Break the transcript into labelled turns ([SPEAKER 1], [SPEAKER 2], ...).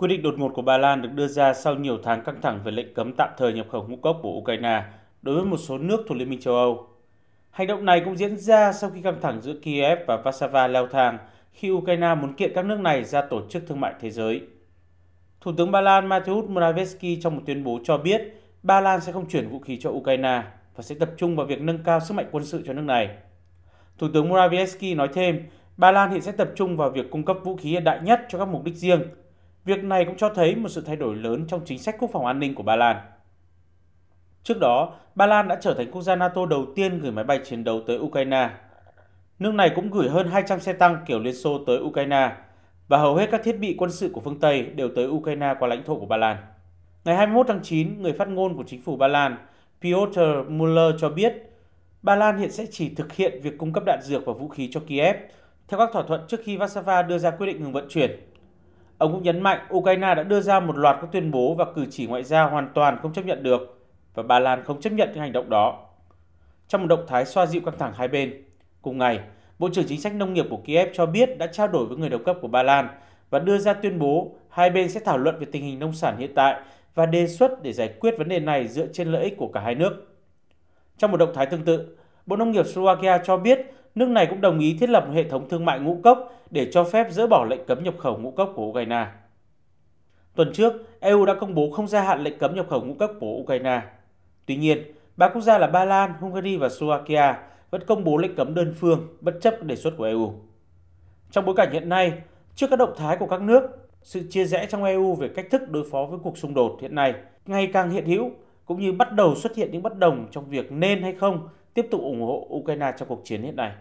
[SPEAKER 1] Quyết định đột ngột của Ba Lan được đưa ra sau nhiều tháng căng thẳng về lệnh cấm tạm thời nhập khẩu ngũ cốc của Ukraine đối với một số nước thuộc Liên minh châu Âu. Hành động này cũng diễn ra sau khi căng thẳng giữa Kiev và Warsaw leo thang khi Ukraine muốn kiện các nước này ra Tổ chức Thương mại Thế giới. Thủ tướng Ba Lan Mateusz Morawiecki trong một tuyên bố cho biết Ba Lan sẽ không chuyển vũ khí cho Ukraine và sẽ tập trung vào việc nâng cao sức mạnh quân sự cho nước này. Thủ tướng Morawiecki nói thêm, Ba Lan hiện sẽ tập trung vào việc cung cấp vũ khí hiện đại nhất cho các mục đích riêng. Việc này cũng cho thấy một sự thay đổi lớn trong chính sách quốc phòng an ninh của Ba Lan. Trước đó, Ba Lan đã trở thành quốc gia NATO đầu tiên gửi máy bay chiến đấu tới Ukraine. Nước này cũng gửi hơn 200 xe tăng kiểu Liên Xô tới Ukraine và hầu hết các thiết bị quân sự của phương Tây đều tới Ukraine qua lãnh thổ của Ba Lan. Ngày 21 tháng 9, người phát ngôn của chính phủ Ba Lan Piotr Muller cho biết Ba Lan hiện sẽ chỉ thực hiện việc cung cấp đạn dược và vũ khí cho Kiev theo các thỏa thuận trước khi Warsaw đưa ra quyết định ngừng vận chuyển. Ông cũng nhấn mạnh Ukraine đã đưa ra một loạt các tuyên bố và cử chỉ ngoại giao hoàn toàn không chấp nhận được và Ba Lan không chấp nhận những hành động đó. Trong một động thái xoa dịu căng thẳng hai bên, cùng ngày, Bộ trưởng Chính sách Nông nghiệp của Kiev cho biết đã trao đổi với người đồng cấp của Ba Lan và đưa ra tuyên bố hai bên sẽ thảo luận về tình hình nông sản hiện tại và đề xuất để giải quyết vấn đề này dựa trên lợi ích của cả hai nước. Trong một động thái tương tự, Bộ Nông nghiệp Slovakia cho biết nước này cũng đồng ý thiết lập một hệ thống thương mại ngũ cốc để cho phép dỡ bỏ lệnh cấm nhập khẩu ngũ cốc của Ukraine. Tuần trước, EU đã công bố không gia hạn lệnh cấm nhập khẩu ngũ cốc của Ukraine. Tuy nhiên, ba quốc gia là Ba Lan, Hungary và Slovakia vẫn công bố lệnh cấm đơn phương bất chấp đề xuất của EU. Trong bối cảnh hiện nay, trước các động thái của các nước, sự chia rẽ trong EU về cách thức đối phó với cuộc xung đột hiện nay ngày càng hiện hữu cũng như bắt đầu xuất hiện những bất đồng trong việc nên hay không tiếp tục ủng hộ Ukraine trong cuộc chiến hiện nay.